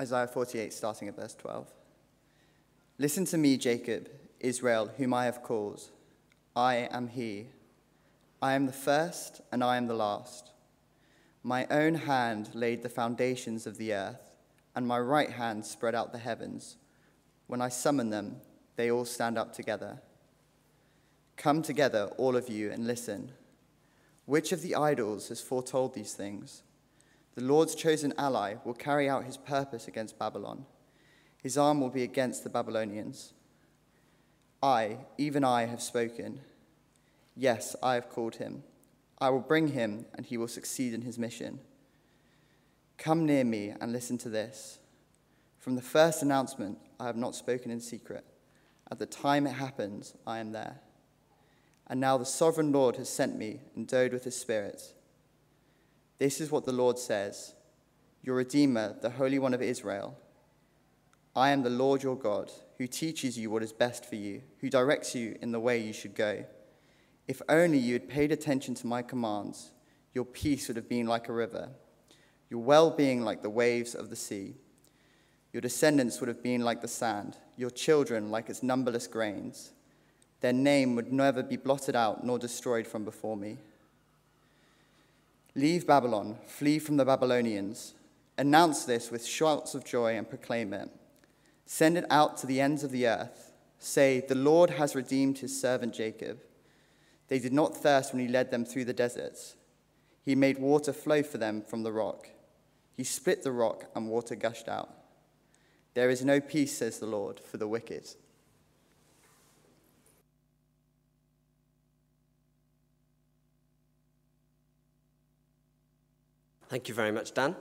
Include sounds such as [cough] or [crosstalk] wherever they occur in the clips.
Isaiah 48, starting at verse 12. Listen to me, Jacob, Israel, whom I have called. I am he. I am the first and I am the last. My own hand laid the foundations of the earth, and my right hand spread out the heavens. When I summon them, they all stand up together. Come together, all of you, and listen. Which of the idols has foretold these things? The Lord's chosen ally will carry out his purpose against Babylon. His arm will be against the Babylonians. I, even I, have spoken. Yes, I have called him. I will bring him, and he will succeed in his mission. Come near me and listen to this. From the first announcement, I have not spoken in secret. At the time it happens, I am there. And now the sovereign Lord has sent me, endowed with his Spirit. This is what the Lord says Your Redeemer, the Holy One of Israel. I am the Lord your God, who teaches you what is best for you, who directs you in the way you should go. If only you had paid attention to my commands, your peace would have been like a river, your well being like the waves of the sea. Your descendants would have been like the sand, your children like its numberless grains. Their name would never be blotted out nor destroyed from before me. Leave Babylon, flee from the Babylonians. Announce this with shouts of joy and proclaim it. Send it out to the ends of the earth. Say, The Lord has redeemed his servant Jacob. They did not thirst when he led them through the deserts. He made water flow for them from the rock. He split the rock, and water gushed out. There is no peace, says the Lord, for the wicked. Thank you very much, Dan.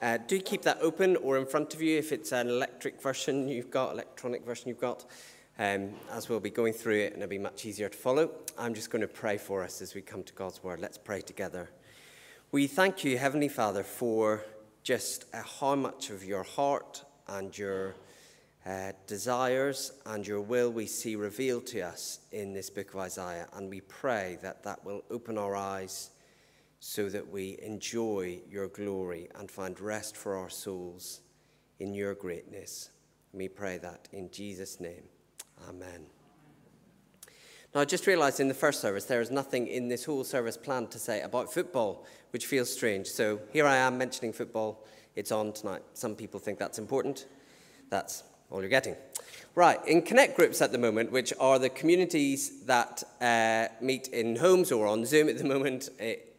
Uh, do keep that open or in front of you if it's an electric version you've got, electronic version you've got, um, as we'll be going through it and it'll be much easier to follow. I'm just going to pray for us as we come to God's Word. Let's pray together. We thank you, Heavenly Father, for just uh, how much of your heart and your uh, desires and your will we see revealed to us in this book of Isaiah. And we pray that that will open our eyes so that we enjoy your glory and find rest for our souls in your greatness. We pray that in Jesus' name. Amen. Now, I just realised in the first service there is nothing in this whole service planned to say about football, which feels strange. So here I am mentioning football. It's on tonight. Some people think that's important. That's all you're getting. Right, in Connect groups at the moment, which are the communities that uh, meet in homes or on Zoom at the [laughs] moment,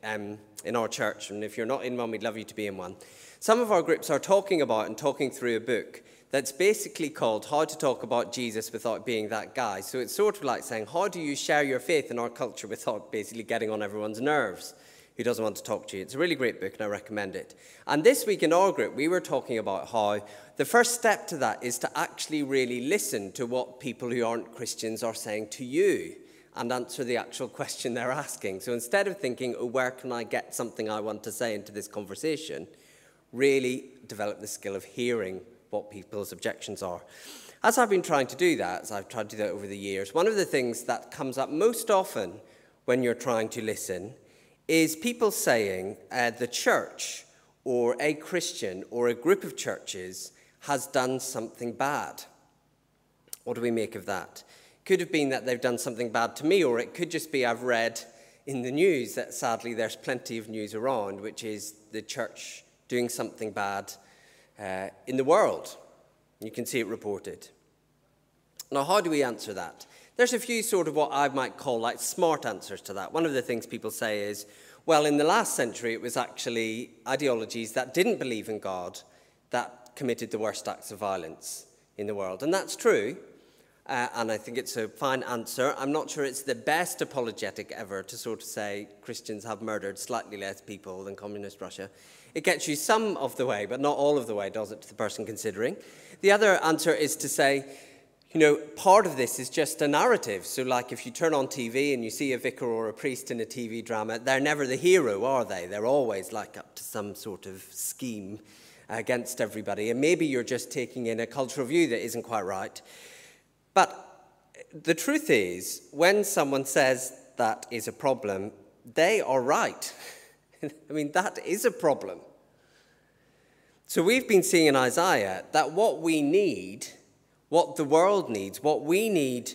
um, in our church, and if you're not in one, we'd love you to be in one. Some of our groups are talking about and talking through a book that's basically called How to Talk About Jesus Without Being That Guy. So it's sort of like saying, How do you share your faith in our culture without basically getting on everyone's nerves? Who doesn't want to talk to you? It's a really great book and I recommend it. And this week in our group, we were talking about how the first step to that is to actually really listen to what people who aren't Christians are saying to you and answer the actual question they're asking. So instead of thinking, oh, where can I get something I want to say into this conversation, really develop the skill of hearing what people's objections are. As I've been trying to do that, as I've tried to do that over the years, one of the things that comes up most often when you're trying to listen is people saying uh, the church or a Christian or a group of churches has done something bad. What do we make of that? Could have been that they've done something bad to me, or it could just be I've read in the news that sadly there's plenty of news around, which is the church doing something bad uh, in the world. You can see it reported. Now, how do we answer that? There's a few sort of what I might call like smart answers to that. One of the things people say is, well, in the last century, it was actually ideologies that didn't believe in God that committed the worst acts of violence in the world. And that's true. Uh, and I think it's a fine answer. I'm not sure it's the best apologetic ever to sort of say Christians have murdered slightly less people than communist Russia. It gets you some of the way, but not all of the way, does it, to the person considering? The other answer is to say, you know, part of this is just a narrative. So, like if you turn on TV and you see a vicar or a priest in a TV drama, they're never the hero, are they? They're always like up to some sort of scheme against everybody. And maybe you're just taking in a cultural view that isn't quite right. But the truth is, when someone says that is a problem, they are right. [laughs] I mean, that is a problem. So we've been seeing in Isaiah that what we need, what the world needs, what we need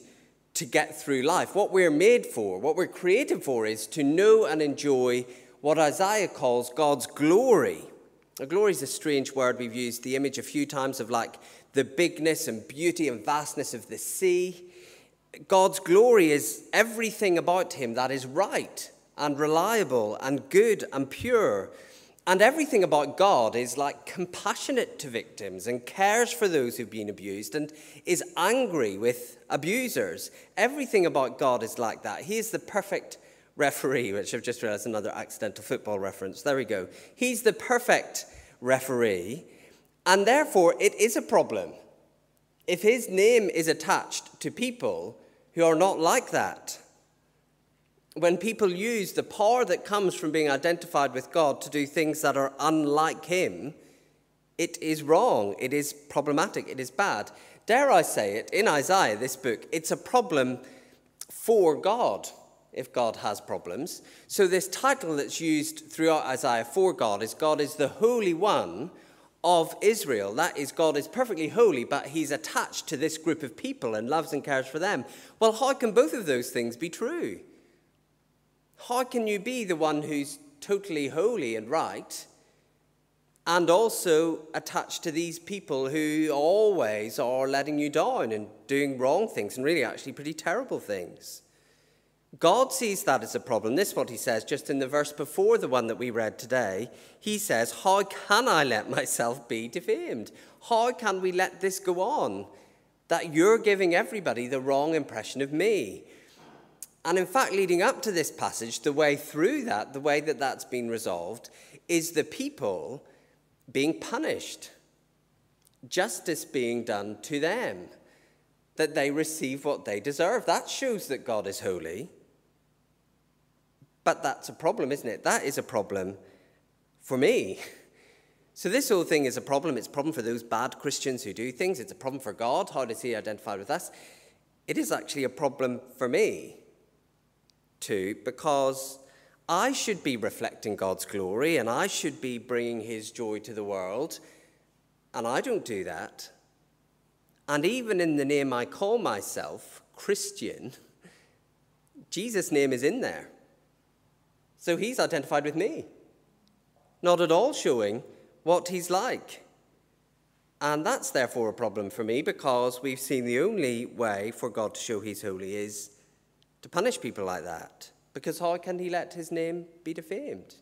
to get through life, what we're made for, what we're created for, is to know and enjoy what Isaiah calls God's glory. Now, glory is a strange word. We've used the image a few times of like the bigness and beauty and vastness of the sea. God's glory is everything about him that is right and reliable and good and pure. And everything about God is like compassionate to victims and cares for those who've been abused and is angry with abusers. Everything about God is like that. He is the perfect referee, which I've just realized another accidental football reference. There we go. He's the perfect referee, and therefore it is a problem if his name is attached to people who are not like that. When people use the power that comes from being identified with God to do things that are unlike him, it is wrong, it is problematic, it is bad. Dare I say it, in Isaiah, this book, it's a problem for God if God has problems. So, this title that's used throughout Isaiah for God is God is the Holy One of Israel. That is, God is perfectly holy, but he's attached to this group of people and loves and cares for them. Well, how can both of those things be true? How can you be the one who's totally holy and right? And also attached to these people who always are letting you down and doing wrong things and really actually pretty terrible things. God sees that as a problem. This is what he says just in the verse before the one that we read today. He says, How can I let myself be defamed? How can we let this go on? That you're giving everybody the wrong impression of me. And in fact, leading up to this passage, the way through that, the way that that's been resolved, is the people being punished, justice being done to them, that they receive what they deserve. That shows that God is holy. But that's a problem, isn't it? That is a problem for me. So, this whole thing is a problem. It's a problem for those bad Christians who do things. It's a problem for God. How does He identify with us? It is actually a problem for me, too, because I should be reflecting God's glory and I should be bringing His joy to the world. And I don't do that. And even in the name I call myself, Christian, Jesus' name is in there. So he's identified with me, not at all showing what he's like. And that's therefore a problem for me because we've seen the only way for God to show he's holy is to punish people like that. Because how can he let his name be defamed?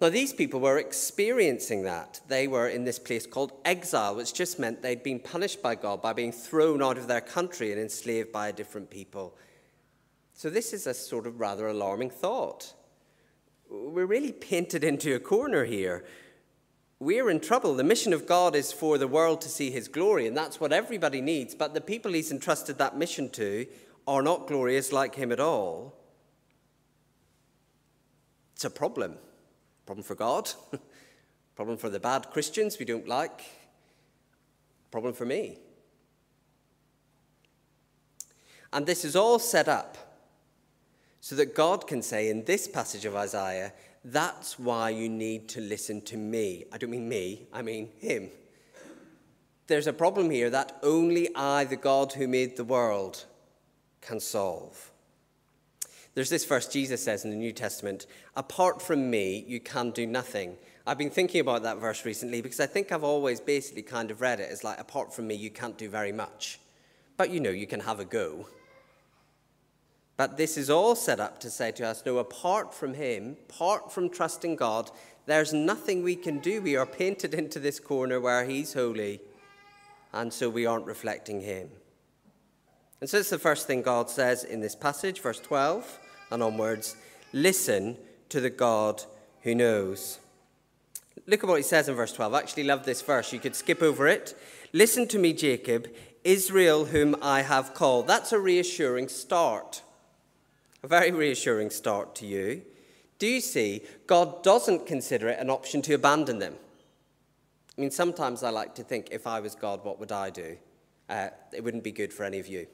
Now, these people were experiencing that. They were in this place called exile, which just meant they'd been punished by God by being thrown out of their country and enslaved by a different people. So, this is a sort of rather alarming thought. We're really painted into a corner here. We're in trouble. The mission of God is for the world to see his glory, and that's what everybody needs. But the people he's entrusted that mission to are not glorious like him at all. It's a problem. Problem for God, [laughs] problem for the bad Christians we don't like, problem for me. And this is all set up so that God can say in this passage of Isaiah, that's why you need to listen to me. I don't mean me, I mean him. There's a problem here that only I, the God who made the world, can solve. There's this verse Jesus says in the New Testament apart from me, you can do nothing. I've been thinking about that verse recently because I think I've always basically kind of read it as like, apart from me, you can't do very much. But you know, you can have a go. But this is all set up to say to us no, apart from Him, apart from trusting God, there's nothing we can do. We are painted into this corner where He's holy, and so we aren't reflecting Him. And so it's the first thing God says in this passage, verse 12 and onwards listen to the God who knows. Look at what he says in verse 12. I actually love this verse. You could skip over it. Listen to me, Jacob, Israel, whom I have called. That's a reassuring start. A very reassuring start to you. Do you see? God doesn't consider it an option to abandon them. I mean, sometimes I like to think if I was God, what would I do? Uh, it wouldn't be good for any of you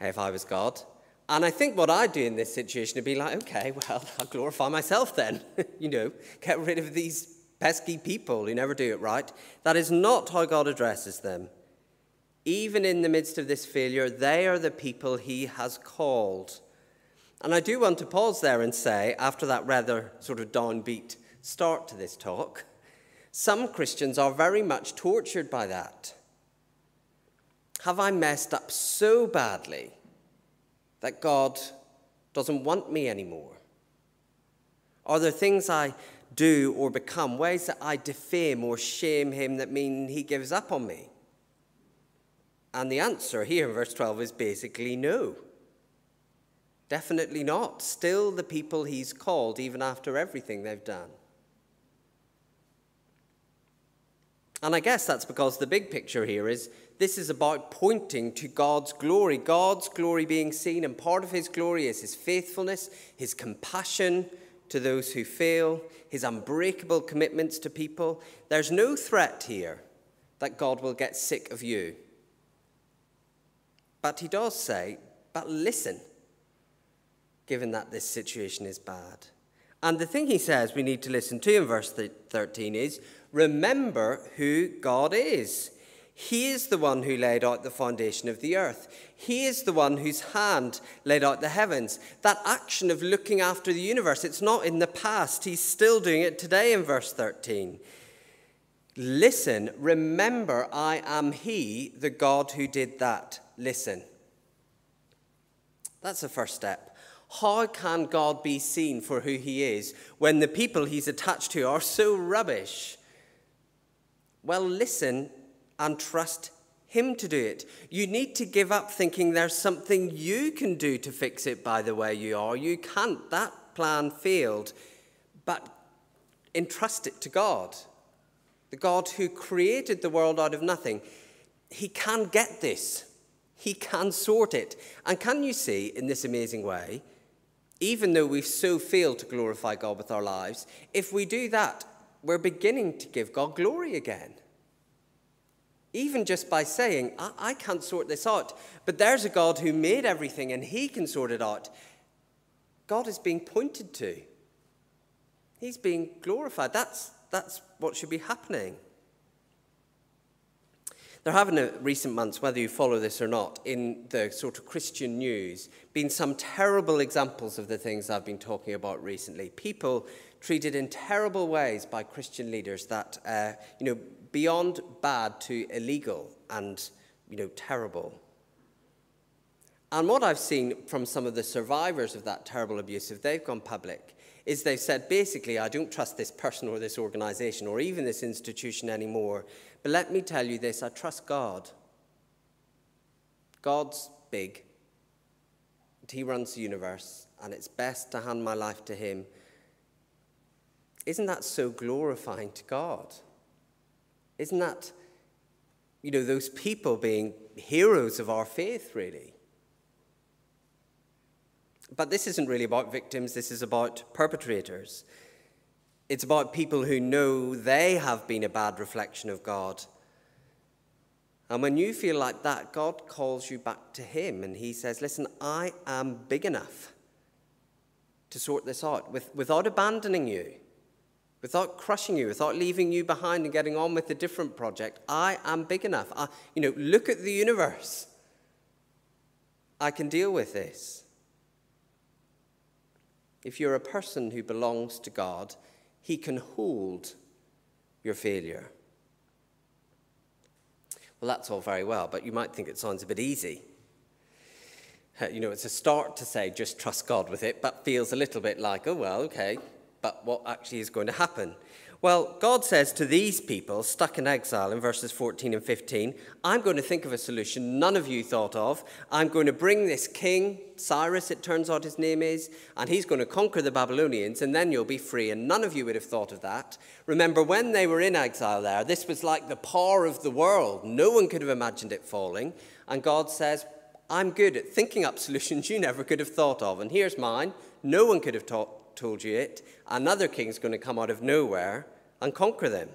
uh, if I was God. And I think what I'd do in this situation would be like, okay, well, [laughs] I'll glorify myself then. [laughs] you know, get rid of these pesky people who never do it right. That is not how God addresses them. Even in the midst of this failure, they are the people he has called. And I do want to pause there and say, after that rather sort of downbeat start to this talk, some Christians are very much tortured by that. Have I messed up so badly that God doesn't want me anymore? Are there things I do or become, ways that I defame or shame him that mean he gives up on me? And the answer here in verse 12 is basically no. Definitely not. Still the people he's called, even after everything they've done. And I guess that's because the big picture here is this is about pointing to God's glory, God's glory being seen, and part of his glory is his faithfulness, his compassion to those who fail, his unbreakable commitments to people. There's no threat here that God will get sick of you. But he does say, but listen, given that this situation is bad. And the thing he says we need to listen to in verse 13 is remember who God is. He is the one who laid out the foundation of the earth. He is the one whose hand laid out the heavens. That action of looking after the universe, it's not in the past. He's still doing it today in verse 13. Listen, remember, I am He, the God who did that. Listen. That's the first step. How can God be seen for who He is when the people He's attached to are so rubbish? Well, listen and trust Him to do it. You need to give up thinking there's something you can do to fix it by the way you are. You can't. That plan failed. But entrust it to God, the God who created the world out of nothing. He can get this, He can sort it. And can you see in this amazing way? Even though we've so failed to glorify God with our lives, if we do that, we're beginning to give God glory again. Even just by saying, I, I can't sort this out, but there's a God who made everything and he can sort it out. God is being pointed to. He's being glorified. That's, that's what should be happening. There have in recent months, whether you follow this or not, in the sort of Christian news, been some terrible examples of the things I've been talking about recently. People treated in terrible ways by Christian leaders that, uh, you know, beyond bad to illegal and, you know, terrible. And what I've seen from some of the survivors of that terrible abuse, if they've gone public, is they've said basically, I don't trust this person or this organization or even this institution anymore. But let me tell you this I trust God. God's big, and He runs the universe, and it's best to hand my life to Him. Isn't that so glorifying to God? Isn't that, you know, those people being heroes of our faith, really? But this isn't really about victims, this is about perpetrators. It's about people who know they have been a bad reflection of God. And when you feel like that, God calls you back to Him and He says, Listen, I am big enough to sort this out with, without abandoning you without crushing you, without leaving you behind and getting on with a different project. I am big enough. I, you know, look at the universe. I can deal with this. If you're a person who belongs to God, He can hold your failure. Well, that's all very well, but you might think it sounds a bit easy. Uh, you know, it's a start to say just trust God with it, but feels a little bit like, oh, well, okay, but what actually is going to happen. Well, God says to these people stuck in exile in verses 14 and 15, I'm going to think of a solution none of you thought of. I'm going to bring this king, Cyrus, it turns out his name is, and he's going to conquer the Babylonians, and then you'll be free. And none of you would have thought of that. Remember, when they were in exile there, this was like the power of the world. No one could have imagined it falling. And God says, I'm good at thinking up solutions you never could have thought of. And here's mine. No one could have taught told you it, another king's going to come out of nowhere and conquer them,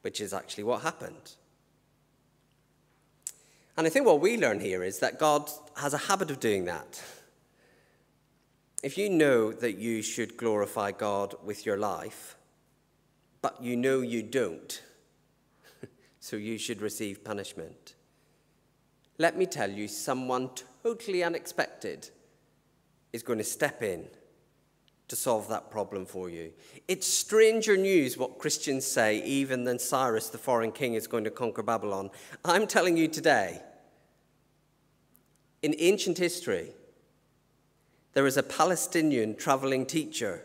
which is actually what happened. And I think what we learn here is that God has a habit of doing that. If you know that you should glorify God with your life, but you know you don't, [laughs] so you should receive punishment. Let me tell you, someone totally unexpected is going to step in to solve that problem for you. It's stranger news what Christians say, even than Cyrus, the foreign king, is going to conquer Babylon. I'm telling you today, in ancient history, there was a Palestinian traveling teacher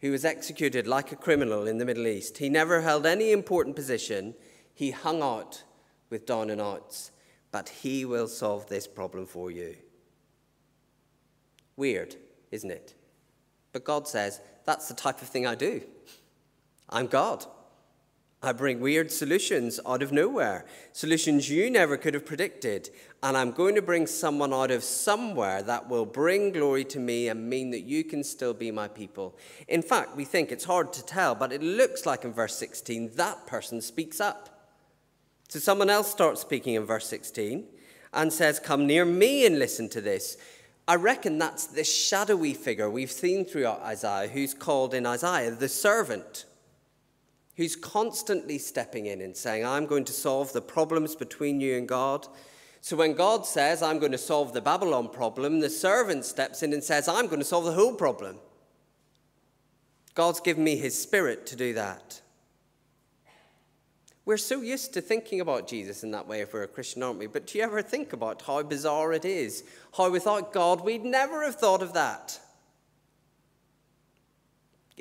who was executed like a criminal in the Middle East. He never held any important position. He hung out with down and outs, but he will solve this problem for you. Weird, isn't it? But God says, that's the type of thing I do. I'm God. I bring weird solutions out of nowhere, solutions you never could have predicted. And I'm going to bring someone out of somewhere that will bring glory to me and mean that you can still be my people. In fact, we think it's hard to tell, but it looks like in verse 16 that person speaks up. So someone else starts speaking in verse 16 and says, Come near me and listen to this. I reckon that's the shadowy figure we've seen throughout Isaiah, who's called in Isaiah the servant, who's constantly stepping in and saying, I'm going to solve the problems between you and God. So when God says, I'm going to solve the Babylon problem, the servant steps in and says, I'm going to solve the whole problem. God's given me his spirit to do that. We're so used to thinking about Jesus in that way if we're a Christian, aren't we? But do you ever think about how bizarre it is? How without God, we'd never have thought of that.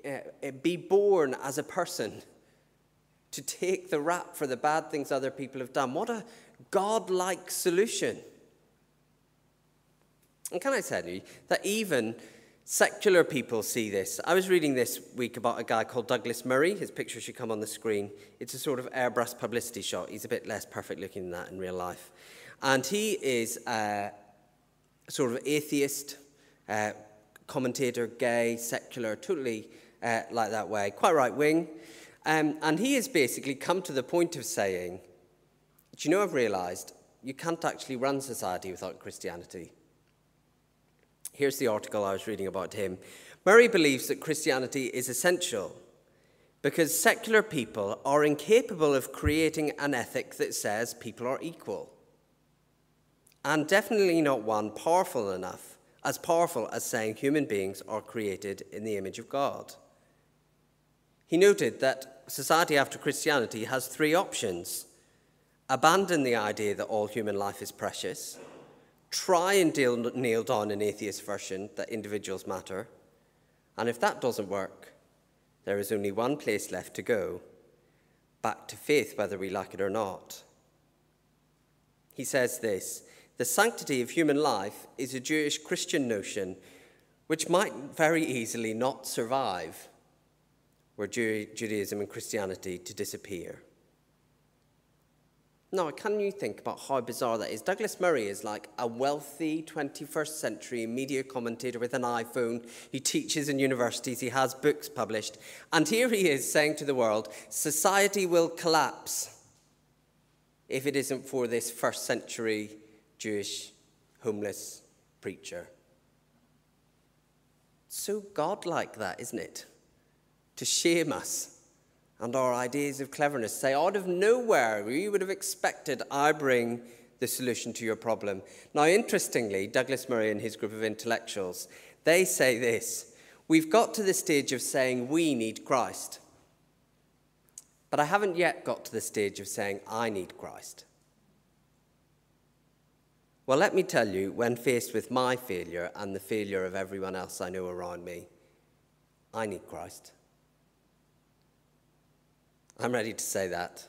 Uh, be born as a person to take the rap for the bad things other people have done. What a God-like solution. And can I tell you that even Secular people see this. I was reading this week about a guy called Douglas Murray. His picture should come on the screen. It's a sort of airbrush publicity shot. He's a bit less perfect looking than that in real life. And he is a sort of atheist, uh, commentator, gay, secular, totally uh, like that way, quite right wing. Um, and he has basically come to the point of saying, Do you know, I've realized you can't actually run society without Christianity. Here's the article I was reading about him. Murray believes that Christianity is essential because secular people are incapable of creating an ethic that says people are equal. And definitely not one powerful enough, as powerful as saying human beings are created in the image of God. He noted that society after Christianity has three options abandon the idea that all human life is precious try and deal, nail down an atheist version that individuals matter. And if that doesn't work, there is only one place left to go back to faith, whether we like it or not. He says this The sanctity of human life is a Jewish Christian notion which might very easily not survive were Judaism and Christianity to disappear. Now, can you think about how bizarre that is? Douglas Murray is like a wealthy 21st century media commentator with an iPhone. He teaches in universities, he has books published. And here he is saying to the world society will collapse if it isn't for this first century Jewish homeless preacher. So godlike that, isn't it? To shame us and our ideas of cleverness. Say, out of nowhere, you would have expected I bring the solution to your problem. Now, interestingly, Douglas Murray and his group of intellectuals, they say this We've got to the stage of saying we need Christ. But I haven't yet got to the stage of saying I need Christ. Well, let me tell you, when faced with my failure and the failure of everyone else I know around me, I need Christ. I'm ready to say that.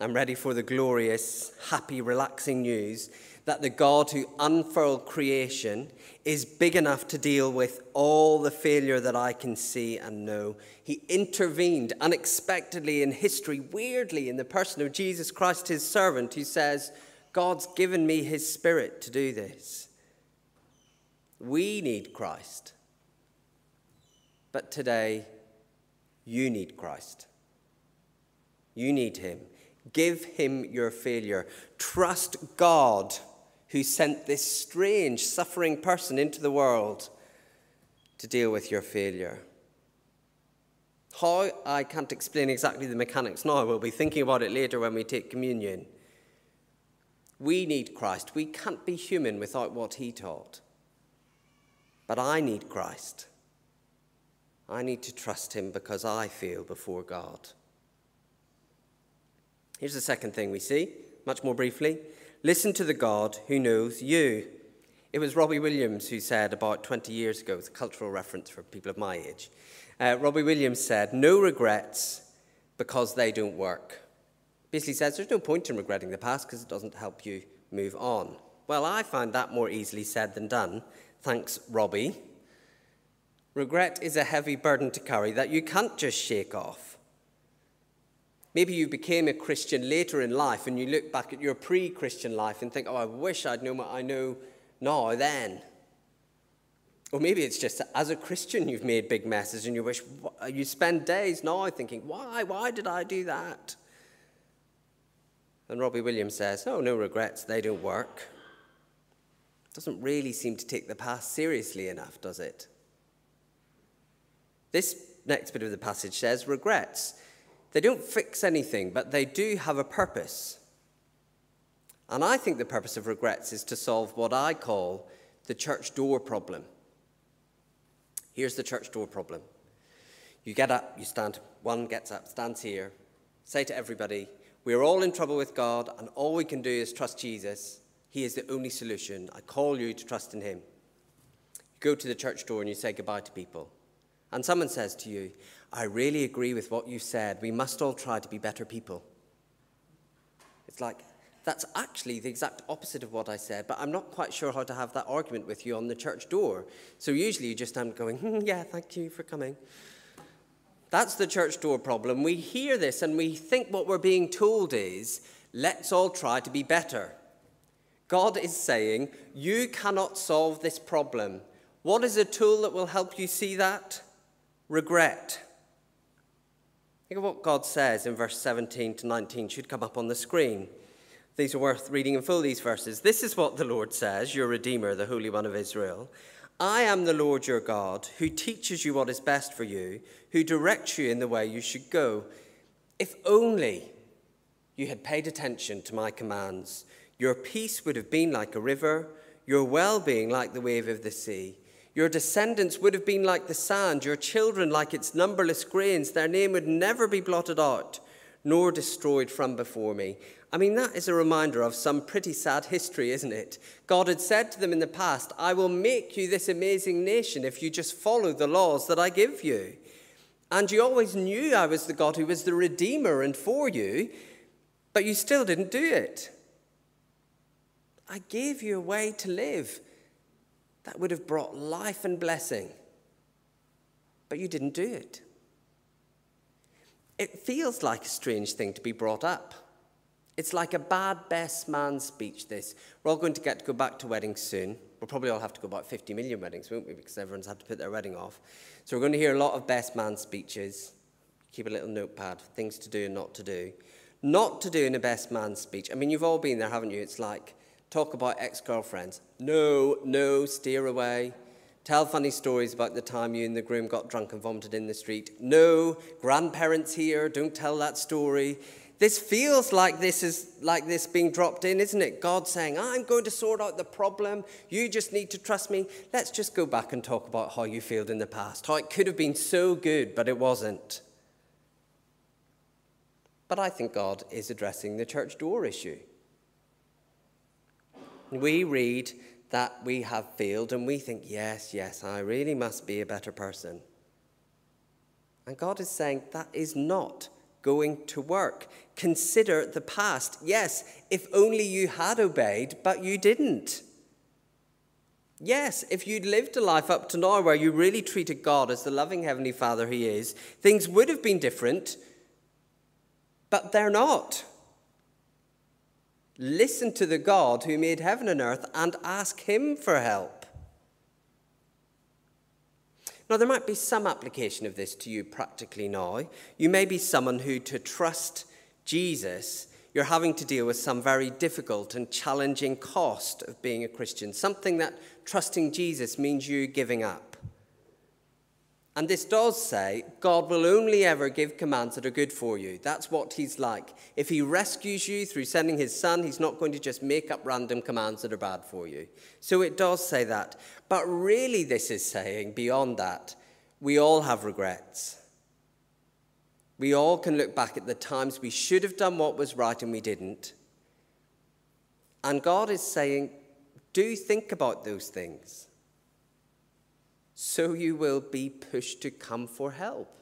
I'm ready for the glorious, happy, relaxing news that the God who unfurled creation is big enough to deal with all the failure that I can see and know. He intervened unexpectedly in history, weirdly, in the person of Jesus Christ, his servant, who says, God's given me his spirit to do this. We need Christ. But today, you need Christ. You need him. Give him your failure. Trust God who sent this strange, suffering person into the world to deal with your failure. How, I can't explain exactly the mechanics now. We'll be thinking about it later when we take communion. We need Christ. We can't be human without what he taught. But I need Christ. I need to trust him because I fail before God. Here's the second thing we see, much more briefly. Listen to the God who knows you. It was Robbie Williams who said about 20 years ago, it's a cultural reference for people of my age. Uh, Robbie Williams said, No regrets because they don't work. Basically says there's no point in regretting the past because it doesn't help you move on. Well, I find that more easily said than done. Thanks, Robbie. Regret is a heavy burden to carry that you can't just shake off. Maybe you became a Christian later in life and you look back at your pre Christian life and think, oh, I wish I'd known what I know now then. Or maybe it's just as a Christian you've made big messes and you wish, you spend days now thinking, why? Why did I do that? And Robbie Williams says, oh, no regrets, they don't work. Doesn't really seem to take the past seriously enough, does it? This next bit of the passage says regrets. They don't fix anything, but they do have a purpose. And I think the purpose of regrets is to solve what I call the church door problem. Here's the church door problem. You get up, you stand, one gets up, stands here, say to everybody, We are all in trouble with God, and all we can do is trust Jesus. He is the only solution. I call you to trust in Him. You go to the church door and you say goodbye to people and someone says to you, I really agree with what you said, we must all try to be better people. It's like, that's actually the exact opposite of what I said, but I'm not quite sure how to have that argument with you on the church door. So usually you just end going, hmm, yeah, thank you for coming. That's the church door problem. We hear this and we think what we're being told is, let's all try to be better. God is saying, you cannot solve this problem. What is a tool that will help you see that? Regret. Think of what God says in verse 17 to 19, should come up on the screen. These are worth reading in full, these verses. This is what the Lord says, your Redeemer, the Holy One of Israel. I am the Lord your God, who teaches you what is best for you, who directs you in the way you should go. If only you had paid attention to my commands, your peace would have been like a river, your well being like the wave of the sea. Your descendants would have been like the sand, your children like its numberless grains. Their name would never be blotted out, nor destroyed from before me. I mean, that is a reminder of some pretty sad history, isn't it? God had said to them in the past, I will make you this amazing nation if you just follow the laws that I give you. And you always knew I was the God who was the Redeemer and for you, but you still didn't do it. I gave you a way to live that would have brought life and blessing. But you didn't do it. It feels like a strange thing to be brought up. It's like a bad best man speech, this. We're all going to get to go back to weddings soon. We'll probably all have to go about 50 million weddings, won't we? Because everyone's had to put their wedding off. So we're going to hear a lot of best man speeches. Keep a little notepad, things to do and not to do. Not to do in a best man speech. I mean, you've all been there, haven't you? It's like, talk about ex girlfriends. No, no, steer away. Tell funny stories about the time you and the groom got drunk and vomited in the street. No, grandparents here, don't tell that story. This feels like this is like this being dropped in, isn't it? God saying, I'm going to sort out the problem. You just need to trust me. Let's just go back and talk about how you failed in the past, how it could have been so good, but it wasn't. But I think God is addressing the church door issue we read that we have failed and we think, yes, yes, I really must be a better person. And God is saying that is not going to work. Consider the past. Yes, if only you had obeyed, but you didn't. Yes, if you'd lived a life up to now where you really treated God as the loving Heavenly Father He is, things would have been different, but they're not. Listen to the God who made heaven and earth and ask Him for help. Now, there might be some application of this to you practically now. You may be someone who, to trust Jesus, you're having to deal with some very difficult and challenging cost of being a Christian, something that trusting Jesus means you giving up. And this does say God will only ever give commands that are good for you. That's what He's like. If He rescues you through sending His Son, He's not going to just make up random commands that are bad for you. So it does say that. But really, this is saying beyond that, we all have regrets. We all can look back at the times we should have done what was right and we didn't. And God is saying, do think about those things so you will be pushed to come for help.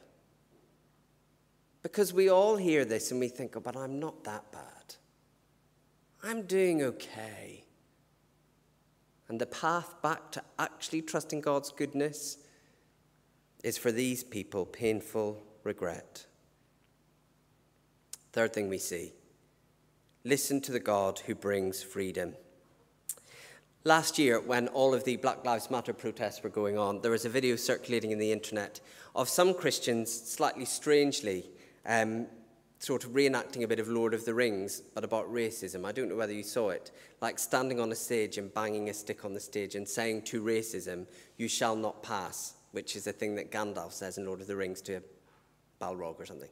Because we all hear this and we think, oh, but I'm not that bad. I'm doing okay. And the path back to actually trusting God's goodness is for these people painful regret. Third thing we see listen to the God who brings freedom. Last year, when all of the Black Lives Matter protests were going on, there was a video circulating in the internet of some Christians, slightly strangely, um, sort of reenacting a bit of Lord of the Rings, but about racism. I don't know whether you saw it. Like standing on a stage and banging a stick on the stage and saying to racism, You shall not pass, which is a thing that Gandalf says in Lord of the Rings to Balrog or something.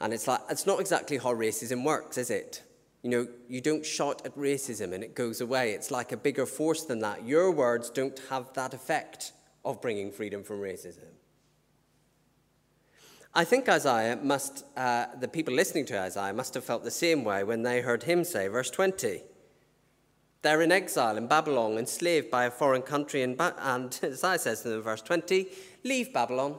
And it's like, it's not exactly how racism works, is it? You know, you don't shout at racism and it goes away. It's like a bigger force than that. Your words don't have that effect of bringing freedom from racism. I think Isaiah must, uh, the people listening to Isaiah must have felt the same way when they heard him say, verse 20, they're in exile in Babylon, enslaved by a foreign country, and, ba- [laughs] and Isaiah says in verse 20, leave Babylon.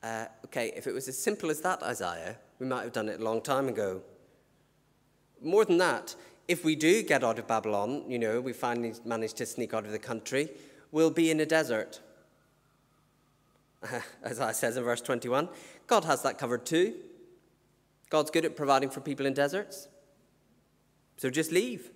Uh, okay, if it was as simple as that, Isaiah, we might have done it a long time ago. More than that, if we do get out of Babylon, you know, we finally manage to sneak out of the country, we'll be in a desert. [laughs] Isaiah says in verse 21, God has that covered too. God's good at providing for people in deserts. So just leave.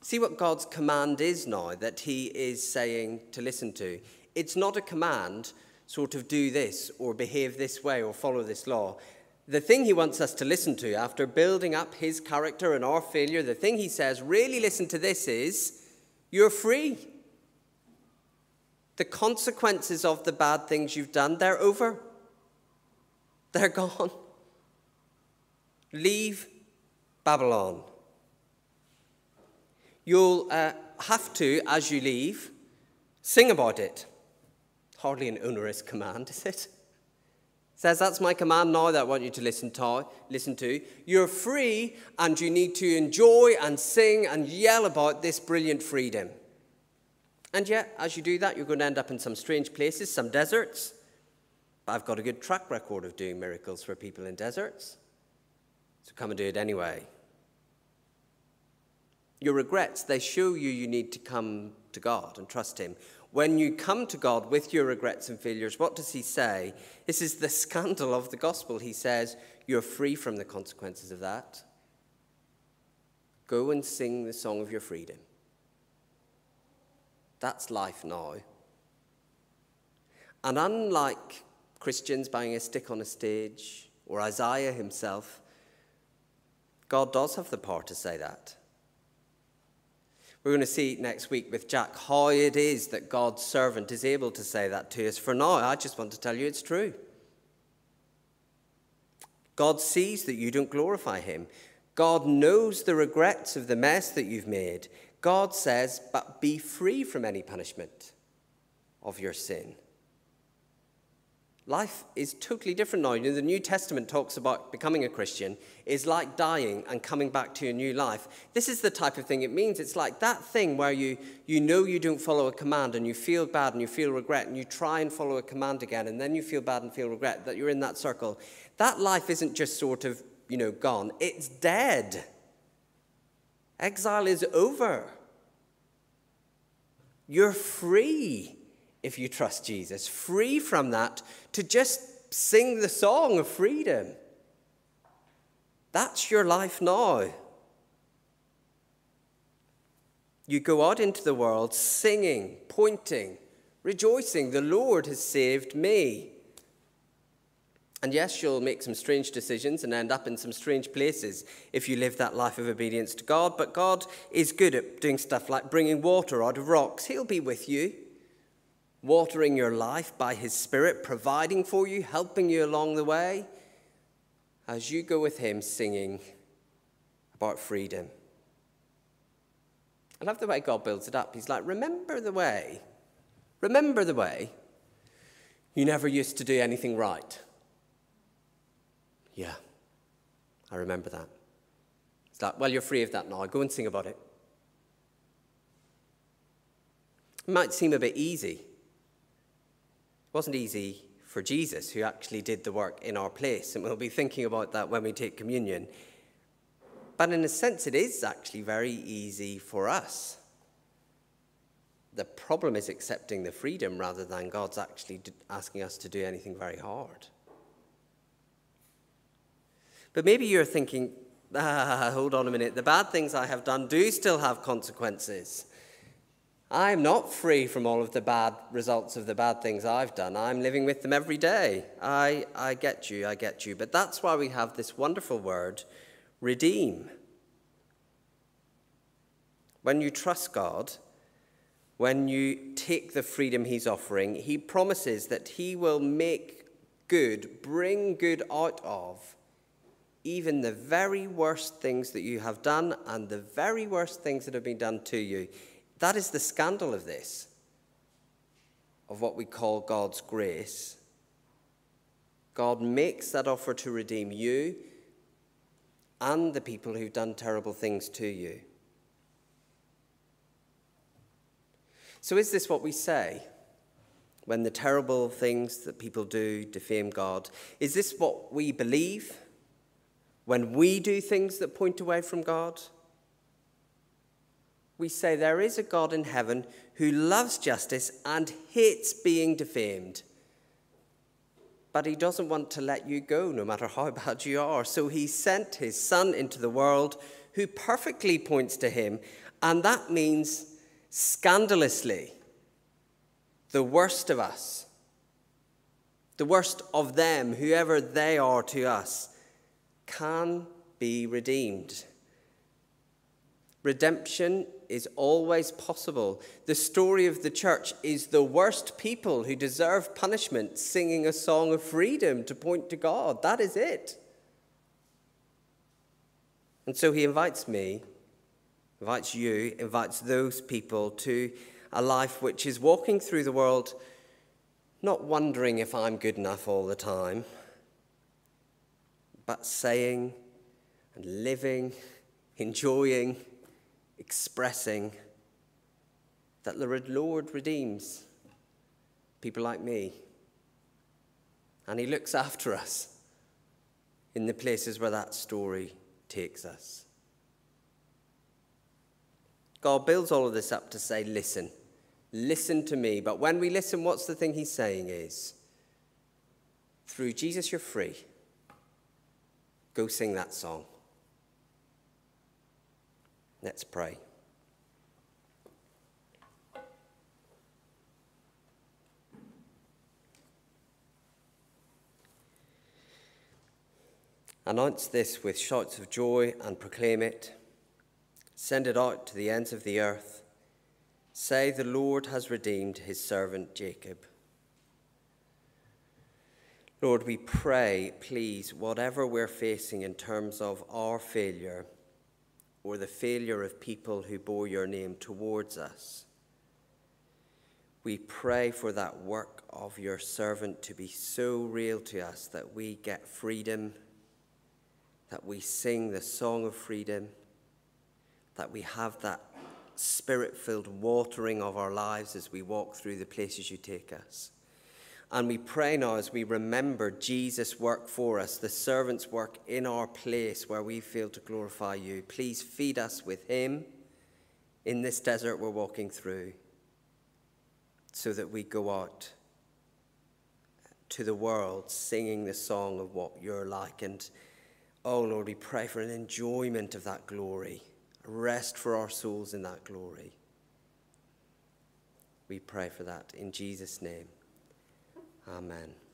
See what God's command is now that He is saying to listen to. It's not a command sort of do this or behave this way or follow this law. The thing he wants us to listen to after building up his character and our failure, the thing he says, really listen to this is you're free. The consequences of the bad things you've done, they're over. They're gone. Leave Babylon. You'll uh, have to, as you leave, sing about it. Hardly an onerous command, is it? [laughs] says that's my command now that I want you to listen to, listen to. You're free and you need to enjoy and sing and yell about this brilliant freedom. And yet, as you do that, you're going to end up in some strange places, some deserts. But I've got a good track record of doing miracles for people in deserts. So come and do it anyway. Your regrets, they show you you need to come to God and trust Him. When you come to God with your regrets and failures, what does He say? This is the [laughs] scandal of the gospel. He says, You're free from the consequences of that. Go and sing the song of your freedom. That's life now. And unlike Christians banging a stick on a stage or Isaiah himself, God does have the power to say that. We're going to see next week with Jack how it is that God's servant is able to say that to us. For now, I just want to tell you it's true. God sees that you don't glorify Him. God knows the regrets of the mess that you've made. God says, but be free from any punishment of your sin. Life is totally different now. You know, the New Testament talks about becoming a Christian is like dying and coming back to a new life. This is the type of thing it means. It's like that thing where you, you know you don't follow a command and you feel bad and you feel regret and you try and follow a command again and then you feel bad and feel regret that you're in that circle. That life isn't just sort of, you know, gone. It's dead. Exile is over. You're free if you trust Jesus, free from that to just sing the song of freedom. That's your life now. You go out into the world singing, pointing, rejoicing, the Lord has saved me. And yes, you'll make some strange decisions and end up in some strange places if you live that life of obedience to God, but God is good at doing stuff like bringing water out of rocks. He'll be with you, watering your life by His Spirit, providing for you, helping you along the way as you go with Him singing about freedom. I love the way God builds it up. He's like, remember the way. Remember the way you never used to do anything right. Yeah, I remember that. It's like, well, you're free of that now. Go and sing about it. It might seem a bit easy. It wasn't easy for Jesus, who actually did the work in our place, and we'll be thinking about that when we take communion. But in a sense, it is actually very easy for us. The problem is accepting the freedom rather than God's actually asking us to do anything very hard. But maybe you're thinking, ah, hold on a minute, the bad things I have done do still have consequences. I'm not free from all of the bad results of the bad things I've done. I'm living with them every day. I, I get you, I get you. But that's why we have this wonderful word, redeem. When you trust God, when you take the freedom He's offering, He promises that He will make good, bring good out of even the very worst things that you have done and the very worst things that have been done to you. That is the scandal of this, of what we call God's grace. God makes that offer to redeem you and the people who've done terrible things to you. So, is this what we say when the terrible things that people do defame God? Is this what we believe? When we do things that point away from God, we say there is a God in heaven who loves justice and hates being defamed. But he doesn't want to let you go, no matter how [laughs] bad you are. So he sent his son into the world who perfectly points to him, and that means scandalously the worst of us, the worst of them, whoever they are to us can be redeemed. Redemption is always possible. The story of the church is the worst people who deserve punishment singing a song of freedom to point to God. That is it. And so he invites me, invites you, invites those people to a life which is walking through the world not wondering if I'm good enough all the time but saying and living, enjoying, expressing that the Lord redeems people like me. And He looks after us in the places where that story takes us. God builds all of this up to say, listen, listen to me. But when we listen, what's the thing He's saying is, through Jesus, you're free. Go sing that song. Let's pray. Announce this with shouts of joy and proclaim it. Send it out to the ends of the earth. Say, The Lord has redeemed his servant Jacob. Lord, we pray, please, whatever we're facing in terms of our failure or the failure of people who bore your name towards us, we pray for that work of your servant to be so real to us that we get freedom, that we sing the song of freedom, that we have that spirit filled watering of our lives as we walk through the places you take us. And we pray now as we remember Jesus' work for us, the servant's work in our place where we feel to glorify you. Please feed us with him in this desert we're walking through so that we go out to the world singing the song of what you're like. And oh Lord, we pray for an enjoyment of that glory, rest for our souls in that glory. We pray for that in Jesus' name. Amen.